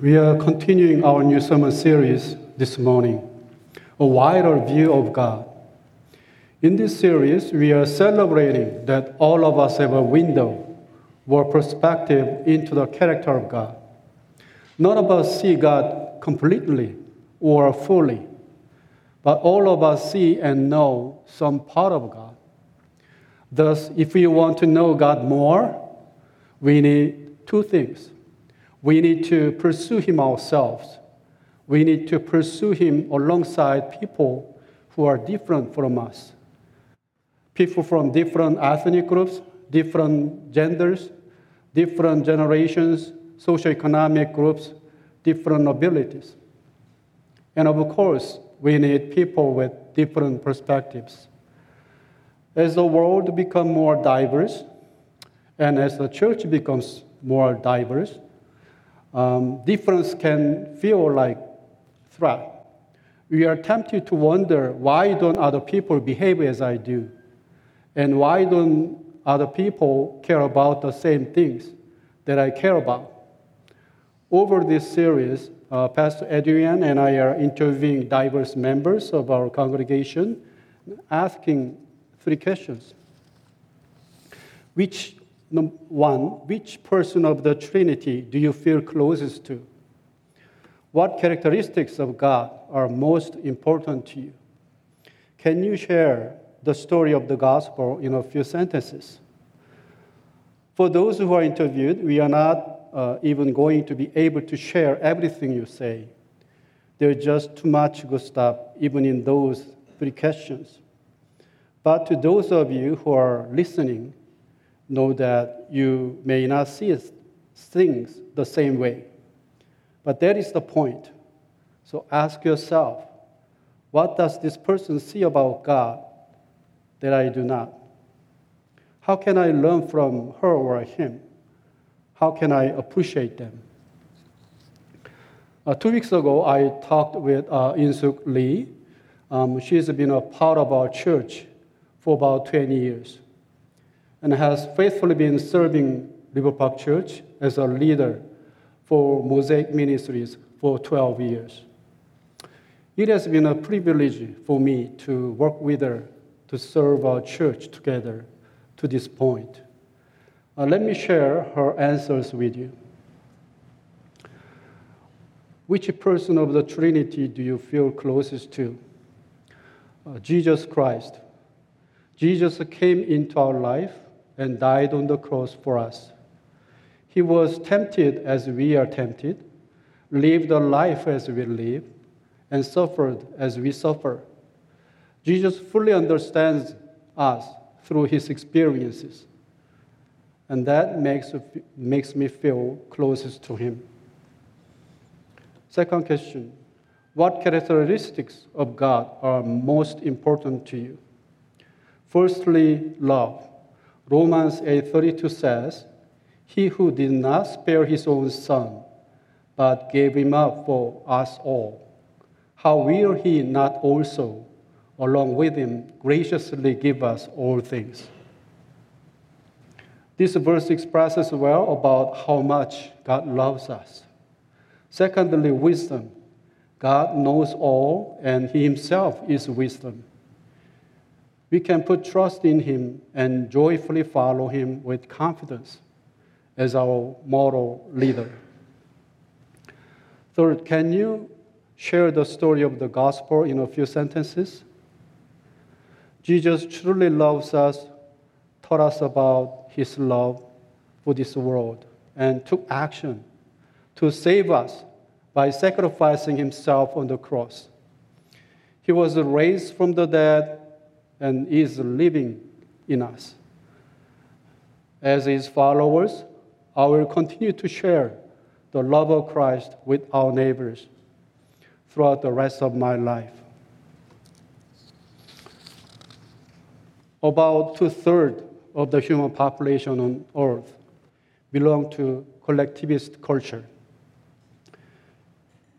We are continuing our new sermon series this morning, A Wider View of God. In this series, we are celebrating that all of us have a window or perspective into the character of God. None of us see God completely or fully, but all of us see and know some part of God. Thus, if we want to know God more, we need two things. We need to pursue Him ourselves. We need to pursue Him alongside people who are different from us. People from different ethnic groups, different genders, different generations, socioeconomic groups, different abilities. And of course, we need people with different perspectives. As the world becomes more diverse, and as the church becomes more diverse, um, difference can feel like threat. We are tempted to wonder why don't other people behave as I do, and why don't other people care about the same things that I care about. Over this series, uh, Pastor Adrian and I are interviewing diverse members of our congregation, asking three questions. Which one, which person of the Trinity do you feel closest to? What characteristics of God are most important to you? Can you share the story of the gospel in a few sentences? For those who are interviewed, we are not uh, even going to be able to share everything you say. There's just too much good stuff, even in those three questions. But to those of you who are listening, know that you may not see things the same way. But that is the point. So ask yourself what does this person see about God that I do not? How can I learn from her or him? How can I appreciate them? Uh, two weeks ago, I talked with uh, Insuk Lee. Um, she's been a part of our church for about 20 years and has faithfully been serving River Park Church as a leader for Mosaic Ministries for 12 years. It has been a privilege for me to work with her to serve our church together to this point. Uh, let me share her answers with you. Which person of the Trinity do you feel closest to? Uh, Jesus Christ. Jesus came into our life and died on the cross for us. He was tempted as we are tempted, lived a life as we live, and suffered as we suffer. Jesus fully understands us through his experiences, and that makes, makes me feel closest to him. Second question What characteristics of God are most important to you? Firstly, love. Romans 8:32 says, "He who did not spare his own son, but gave him up for us all, how will he not also, along with him, graciously give us all things?" This verse expresses well about how much God loves us. Secondly, wisdom. God knows all, and He Himself is wisdom we can put trust in Him and joyfully follow Him with confidence as our moral leader. Third, can you share the story of the gospel in a few sentences? Jesus truly loves us, taught us about His love for this world, and took action to save us by sacrificing Himself on the cross. He was raised from the dead and is living in us. As his followers, I will continue to share the love of Christ with our neighbors throughout the rest of my life. About two thirds of the human population on earth belong to collectivist culture.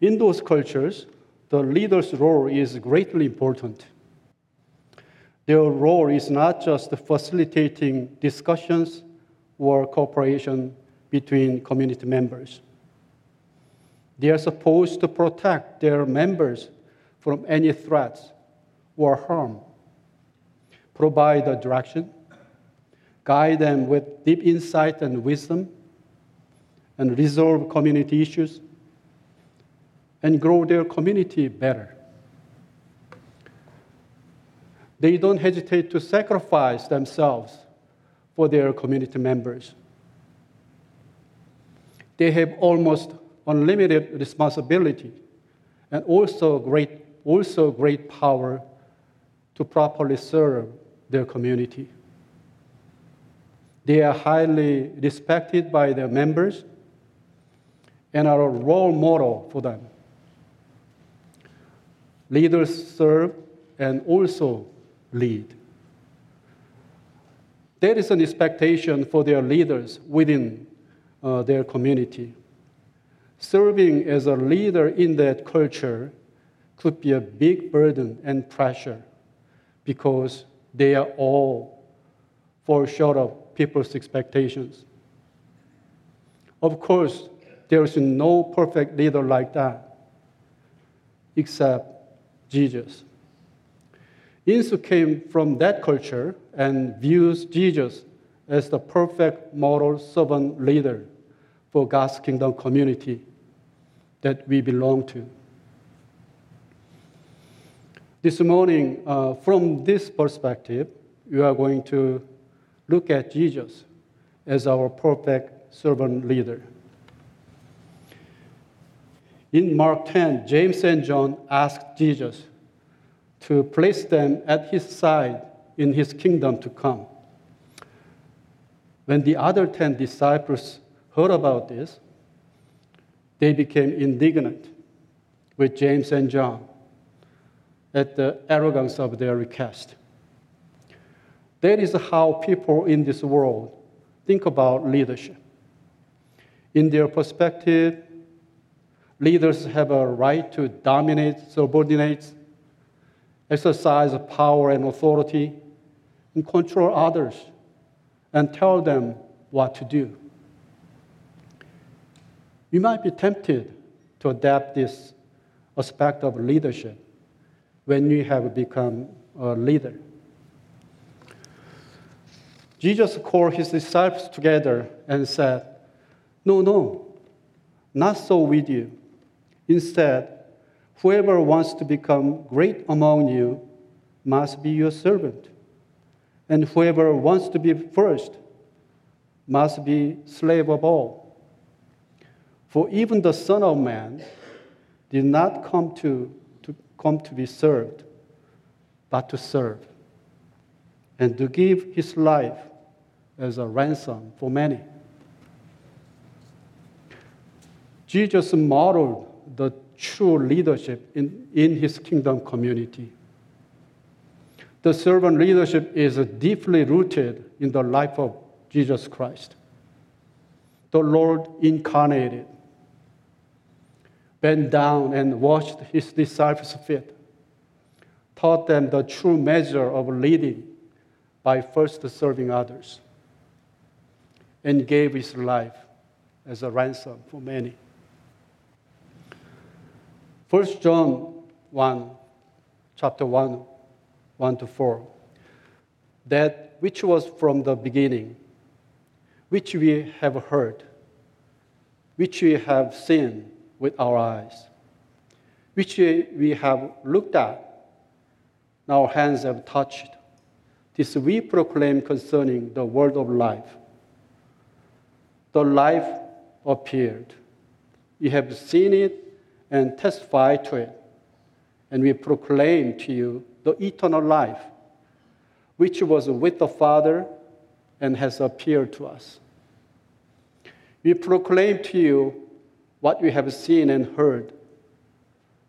In those cultures, the leader's role is greatly important. Their role is not just facilitating discussions or cooperation between community members. They are supposed to protect their members from any threats or harm, provide a direction, guide them with deep insight and wisdom, and resolve community issues, and grow their community better. They don't hesitate to sacrifice themselves for their community members. They have almost unlimited responsibility and also great, also great power to properly serve their community. They are highly respected by their members and are a role model for them. Leaders serve and also lead. There is an expectation for their leaders within uh, their community. Serving as a leader in that culture could be a big burden and pressure because they are all fall short of people's expectations. Of course, there is no perfect leader like that except Jesus. Insu came from that culture and views Jesus as the perfect moral servant leader for God's kingdom community that we belong to. This morning, uh, from this perspective, we are going to look at Jesus as our perfect servant leader. In Mark 10, James and John asked Jesus to place them at his side in his kingdom to come. When the other 10 disciples heard about this, they became indignant with James and John at the arrogance of their request. That is how people in this world think about leadership. In their perspective, leaders have a right to dominate subordinates, exercise power and authority, and control others, and tell them what to do. We might be tempted to adapt this aspect of leadership when we have become a leader. Jesus called his disciples together and said, No, no, not so with you. Instead, whoever wants to become great among you must be your servant. And whoever wants to be first must be slave of all. For even the Son of Man did not come to, to come to be served, but to serve, and to give his life as a ransom for many. Jesus modeled the true leadership in, in his kingdom community. The servant leadership is deeply rooted in the life of Jesus Christ, the Lord incarnated bent down and washed his disciples' feet, taught them the true measure of leading by first serving others, and gave his life as a ransom for many. 1 John 1, chapter 1, 1 to 4. That which was from the beginning, which we have heard, which we have seen with our eyes, which we have looked at, and our hands have touched. This we proclaim concerning the word of life. The life appeared. We have seen it and testify to it, and we proclaim to you the eternal life, which was with the Father and has appeared to us. We proclaim to you what you have seen and heard,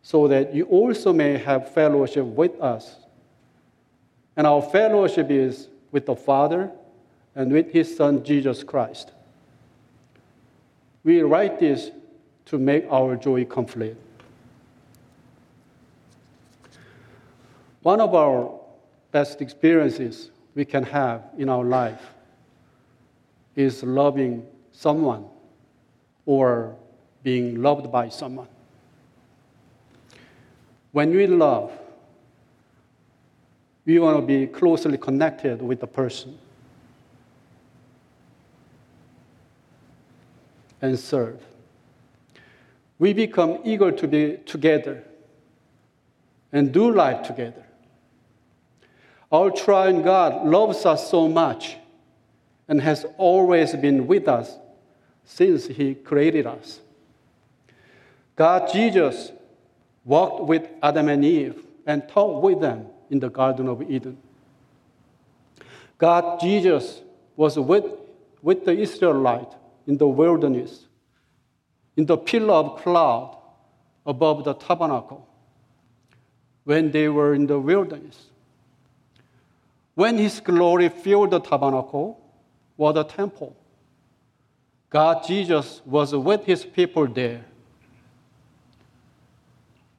so that you also may have fellowship with us. And our fellowship is with the Father and with His Son, Jesus Christ. We write this to make our joy complete. One of our best experiences we can have in our life is loving someone or being loved by someone. When we love, we want to be closely connected with the person and serve. We become eager to be together and do life together. Our triune God loves us so much and has always been with us since He created us. God Jesus walked with Adam and Eve and talked with them in the Garden of Eden. God Jesus was with, with the Israelite in the wilderness, in the pillar of cloud above the tabernacle when they were in the wilderness. When his glory filled the tabernacle or the temple, God Jesus was with his people there.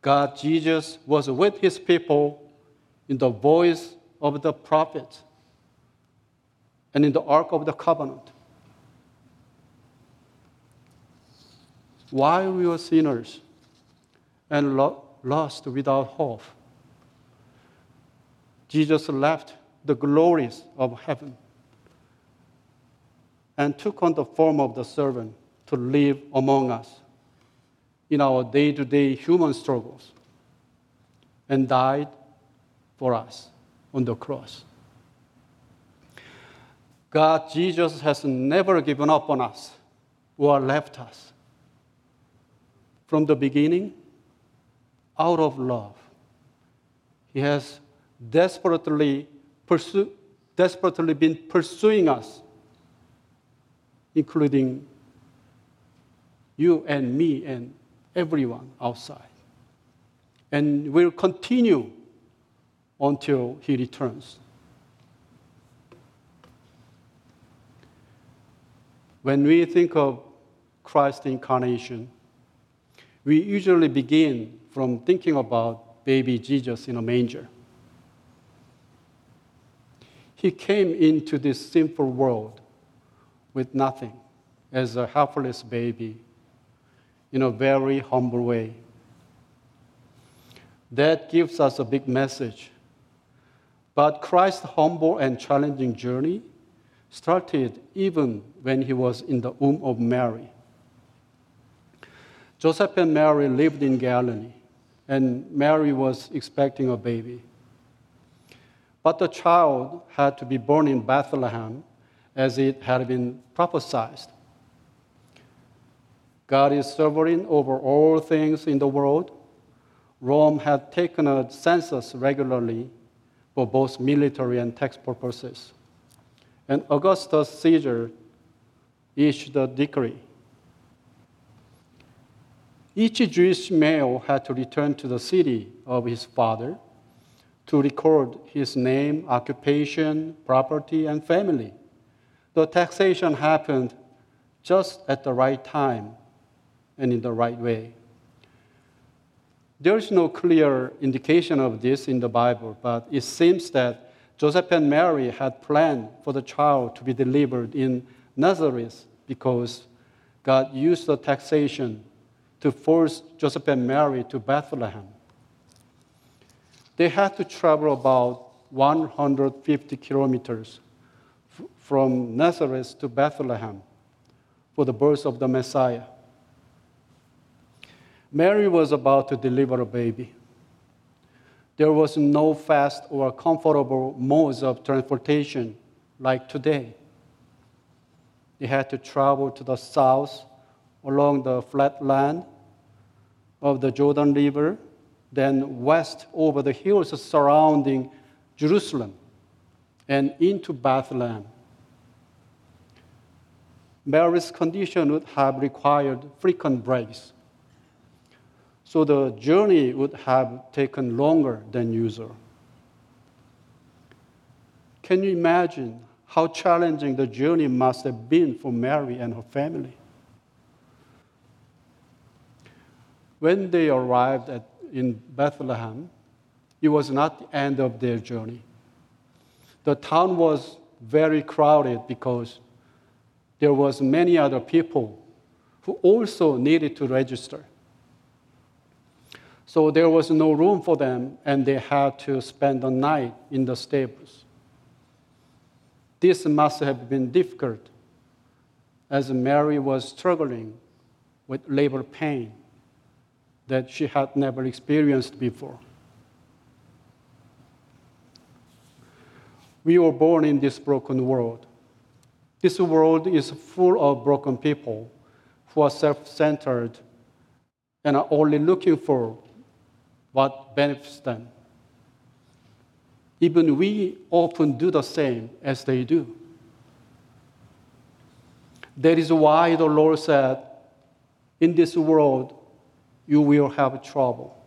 God Jesus was with his people in the voice of the prophet and in the ark of the covenant. While we were sinners and lost without hope, Jesus left the glories of heaven and took on the form of the servant to live among us in our day to day human struggles and died for us on the cross. God, Jesus, has never given up on us or left us. From the beginning, out of love, He has desperately pursue, desperately been pursuing us, including you and me and everyone outside. And will continue until he returns. When we think of Christ's incarnation, we usually begin from thinking about baby Jesus in a manger. He came into this sinful world with nothing as a helpless baby in a very humble way. That gives us a big message. But Christ's humble and challenging journey started even when he was in the womb of Mary. Joseph and Mary lived in Galilee, and Mary was expecting a baby. But the child had to be born in Bethlehem as it had been prophesied. God is sovereign over all things in the world. Rome had taken a census regularly for both military and tax purposes. And Augustus Caesar issued a decree. Each Jewish male had to return to the city of his father to record his name, occupation, property, and family. The taxation happened just at the right time and in the right way. There is no clear indication of this in the Bible, but it seems that Joseph and Mary had planned for the child to be delivered in Nazareth because God used the taxation to force Joseph and Mary to Bethlehem they had to travel about 150 kilometers f- from Nazareth to Bethlehem for the birth of the Messiah. Mary was about to deliver a baby. There was no fast or comfortable modes of transportation like today. They had to travel to the south along the flat land of the Jordan River then west over the hills surrounding Jerusalem and into Bethlehem. Mary's condition would have required frequent breaks, so the journey would have taken longer than usual. Can you imagine how challenging the journey must have been for Mary and her family? When they arrived at in Bethlehem, it was not the end of their journey. The town was very crowded because there was many other people who also needed to register. So there was no room for them, and they had to spend the night in the stables. This must have been difficult, as Mary was struggling with labor pain that she had never experienced before. We were born in this broken world. This world is full of broken people who are self centered and are only looking for what benefits them. Even we often do the same as they do. That is why the Lord said, In this world, you will have trouble.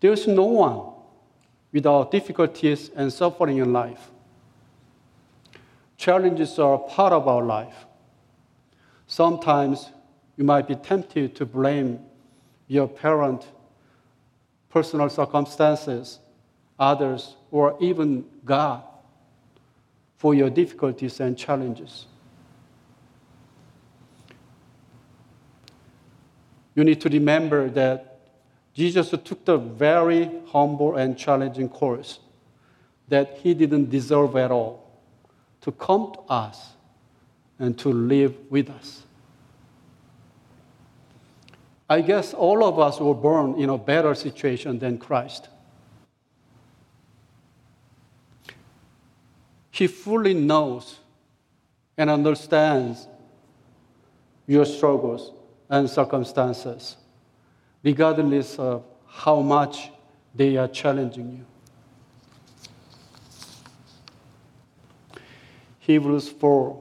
There's no one without difficulties and suffering in life. Challenges are part of our life. Sometimes you might be tempted to blame your parent, personal circumstances, others, or even God for your difficulties and challenges. You need to remember that Jesus took the very humble and challenging course that he didn't deserve at all to come to us and to live with us. I guess all of us were born in a better situation than Christ. He fully knows and understands your struggles and circumstances, regardless of how much they are challenging you. Hebrews 4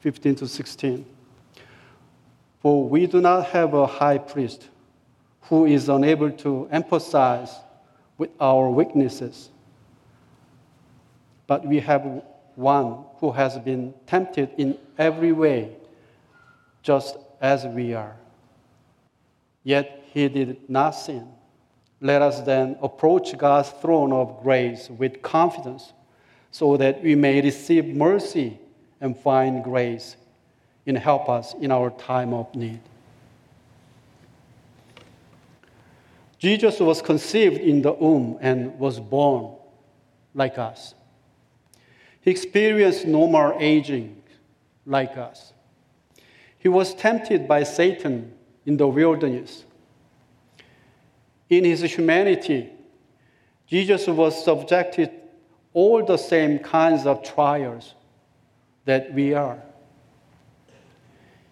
15 to 16. For we do not have a high priest who is unable to empathize with our weaknesses, but we have one who has been tempted in every way, just as we are. Yet he did not sin. Let us then approach God's throne of grace with confidence so that we may receive mercy and find grace and help us in our time of need. Jesus was conceived in the womb and was born like us. He experienced normal aging like us. He was tempted by Satan in the wilderness. In his humanity, Jesus was subjected all the same kinds of trials that we are.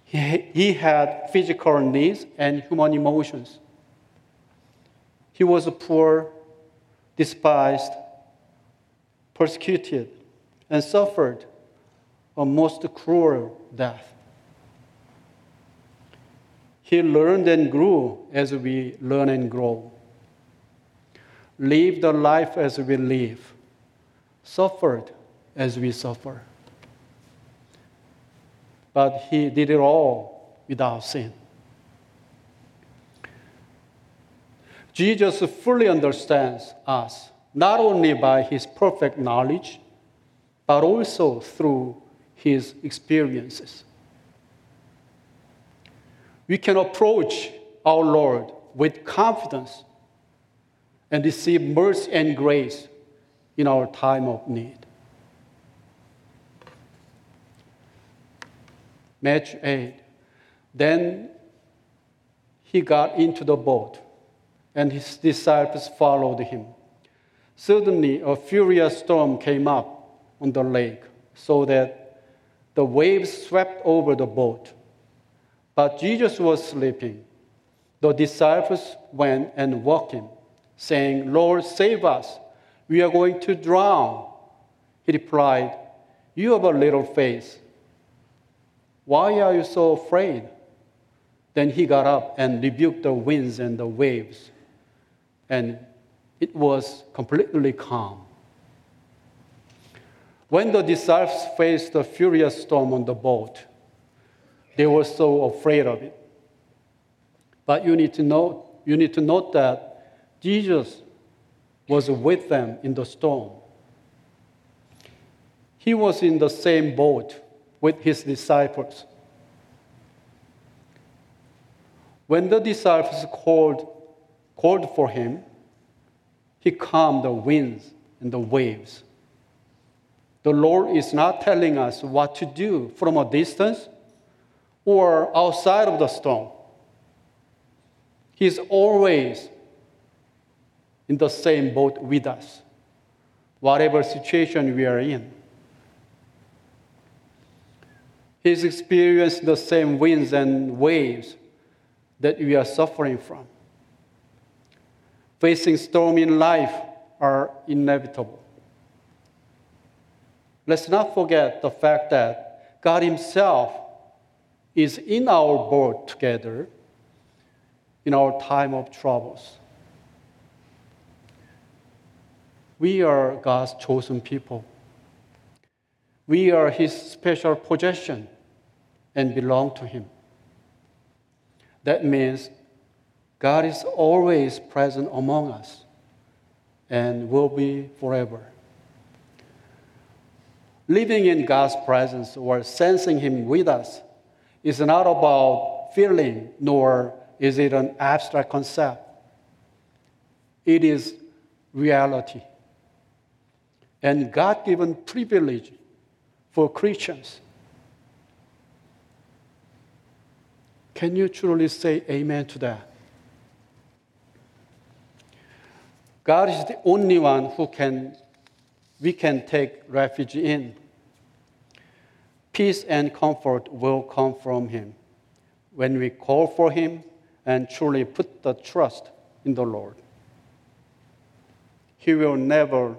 He, he had physical needs and human emotions. He was poor, despised, persecuted, and suffered a most cruel death. He learned and grew as we learn and grow. Lived the life as we live. Suffered as we suffer but he did it all without sin. Jesus fully understands us, not only by his perfect knowledge, but also through his experiences. We can approach our Lord with confidence and receive mercy and grace in our time of need. Matthew 8. Then he got into the boat, and his disciples followed him. Suddenly, a furious storm came up on the lake, so that the waves swept over the boat. But Jesus was sleeping. The disciples went and woke him, saying, Lord, save us. We are going to drown. He replied, You have a little faith. Why are you so afraid? Then he got up and rebuked the winds and the waves, and it was completely calm. When the disciples faced the furious storm on the boat, they were so afraid of it. But you need to know, you need to note that Jesus was with them in the storm. He was in the same boat with his disciples. When the disciples called, called for him, he calmed the winds and the waves. The Lord is not telling us what to do from a distance or outside of the storm. He's always in the same boat with us, whatever situation we are in. He's experienced the same winds and waves that we are suffering from. Facing storm in life are inevitable. Let's not forget the fact that God Himself is in our boat together in our time of troubles. We are God's chosen people. We are His special possession and belong to Him. That means God is always present among us and will be forever. Living in God's presence or sensing Him with us is not about feeling, nor is it an abstract concept. It is reality and God given privilege for Christians. Can you truly say amen to that? God is the only one who can we can take refuge in. Peace and comfort will come from him when we call for him and truly put the trust in the Lord. He will never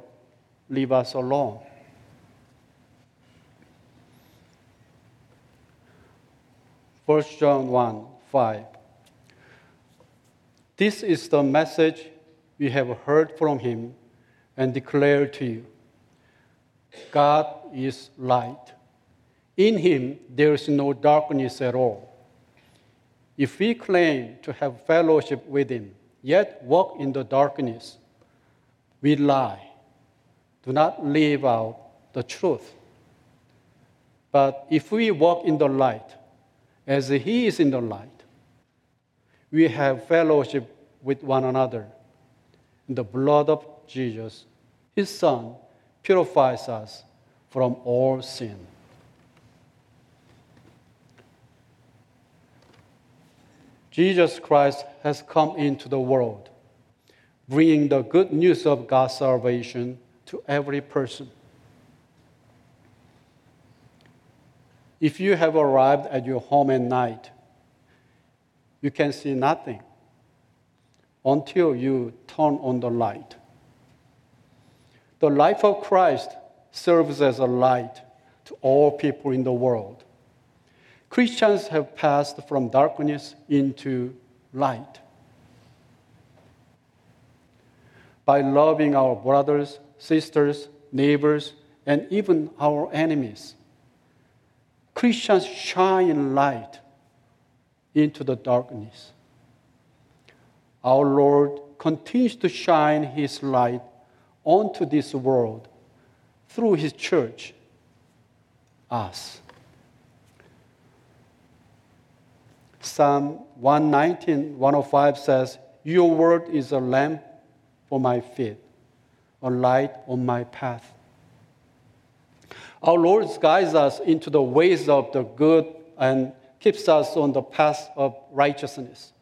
leave us alone. First John 1 5. This is the message we have heard from him and declare to you. God is light. In him there is no darkness at all. If we claim to have fellowship with him, yet walk in the darkness, we lie do not live out the truth. But if we walk in the light, as He is in the light, we have fellowship with one another. The blood of Jesus, His Son, purifies us from all sin. Jesus Christ has come into the world, bringing the good news of God's salvation to every person. If you have arrived at your home at night, you can see nothing until you turn on the light. The life of Christ serves as a light to all people in the world. Christians have passed from darkness into light. By loving our brothers sisters, neighbors, and even our enemies. Christians shine light into the darkness. Our Lord continues to shine His light onto this world through His church, us. Psalm 119, 105 says, Your word is a lamp for my feet a light on my path. Our Lord guides us into the ways of the good and keeps us on the path of righteousness.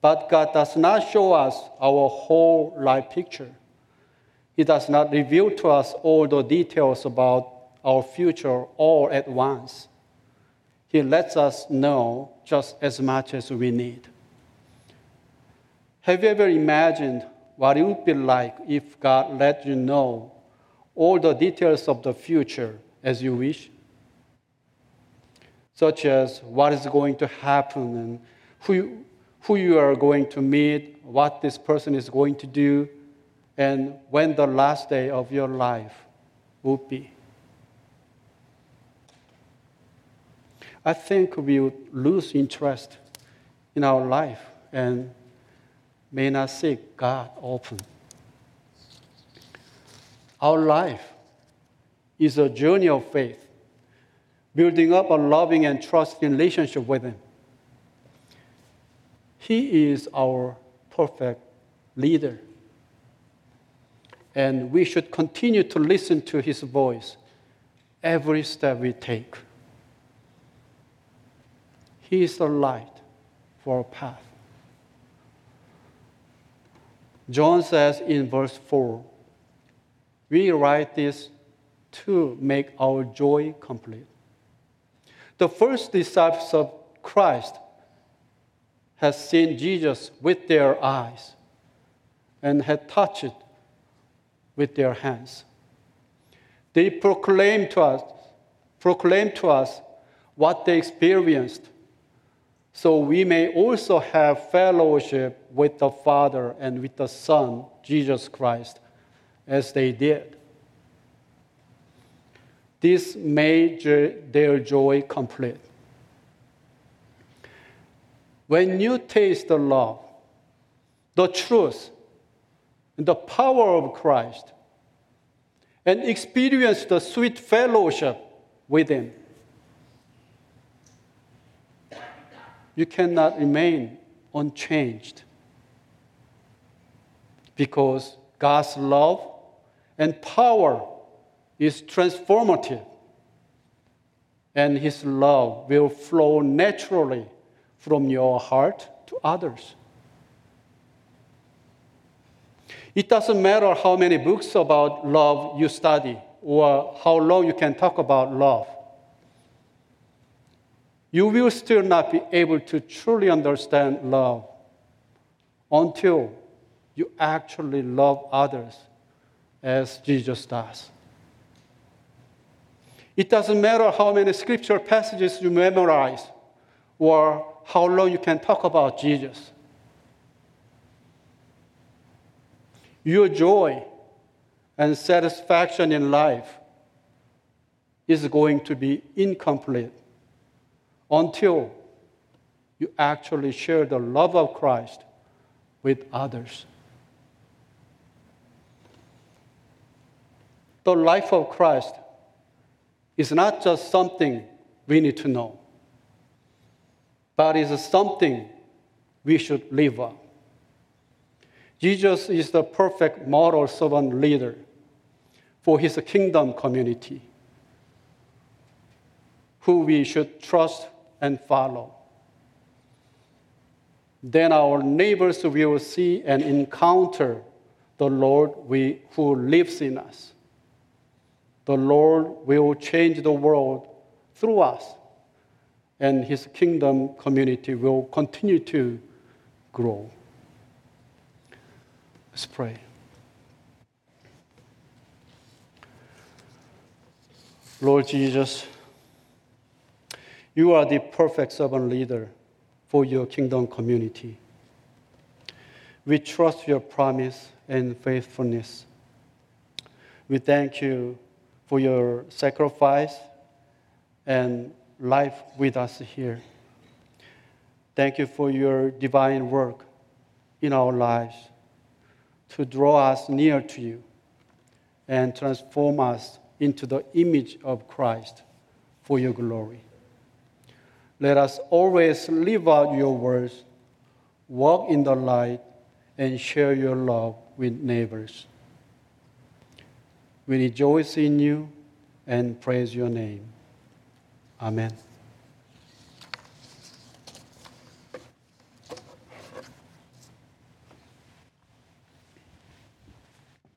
But God does not show us our whole life picture. He does not reveal to us all the details about our future all at once. He lets us know just as much as we need. Have you ever imagined what it would be like if God let you know all the details of the future as you wish, such as what is going to happen and who you, who you are going to meet, what this person is going to do, and when the last day of your life will be. I think we lose interest in our life and may not seek God often. Our life is a journey of faith, building up a loving and trusting relationship with Him. He is our perfect leader. And we should continue to listen to His voice every step we take. He is the light for our path. John says in verse 4 we write this to make our joy complete. The first disciples of Christ had seen Jesus with their eyes and had touched it with their hands. They proclaimed to us, proclaimed to us what they experienced, so we may also have fellowship with the Father and with the Son, Jesus Christ, as they did. This made their joy complete. When you taste the love, the truth, and the power of Christ, and experience the sweet fellowship with Him, you cannot remain unchanged because God's love and power is transformative, and His love will flow naturally from your heart to others. It doesn't matter how many books about love you study or how long you can talk about love. You will still not be able to truly understand love until you actually love others as Jesus does. It doesn't matter how many scripture passages you memorize or how long you can talk about Jesus. Your joy and satisfaction in life is going to be incomplete until you actually share the love of Christ with others. The life of Christ is not just something we need to know, but is something we should live on. Jesus is the perfect moral servant leader for his kingdom community, who we should trust and follow. Then our neighbors will see and encounter the Lord we, who lives in us. The Lord will change the world through us, and his kingdom community will continue to grow. Let's pray. Lord Jesus, you are the perfect servant leader for your kingdom community. We trust your promise and faithfulness. We thank you for your sacrifice and life with us here. Thank you for your divine work in our lives to draw us near to you and transform us into the image of Christ for your glory. Let us always live out your words, walk in the light, and share your love with neighbors. We rejoice in you and praise your name. Amen.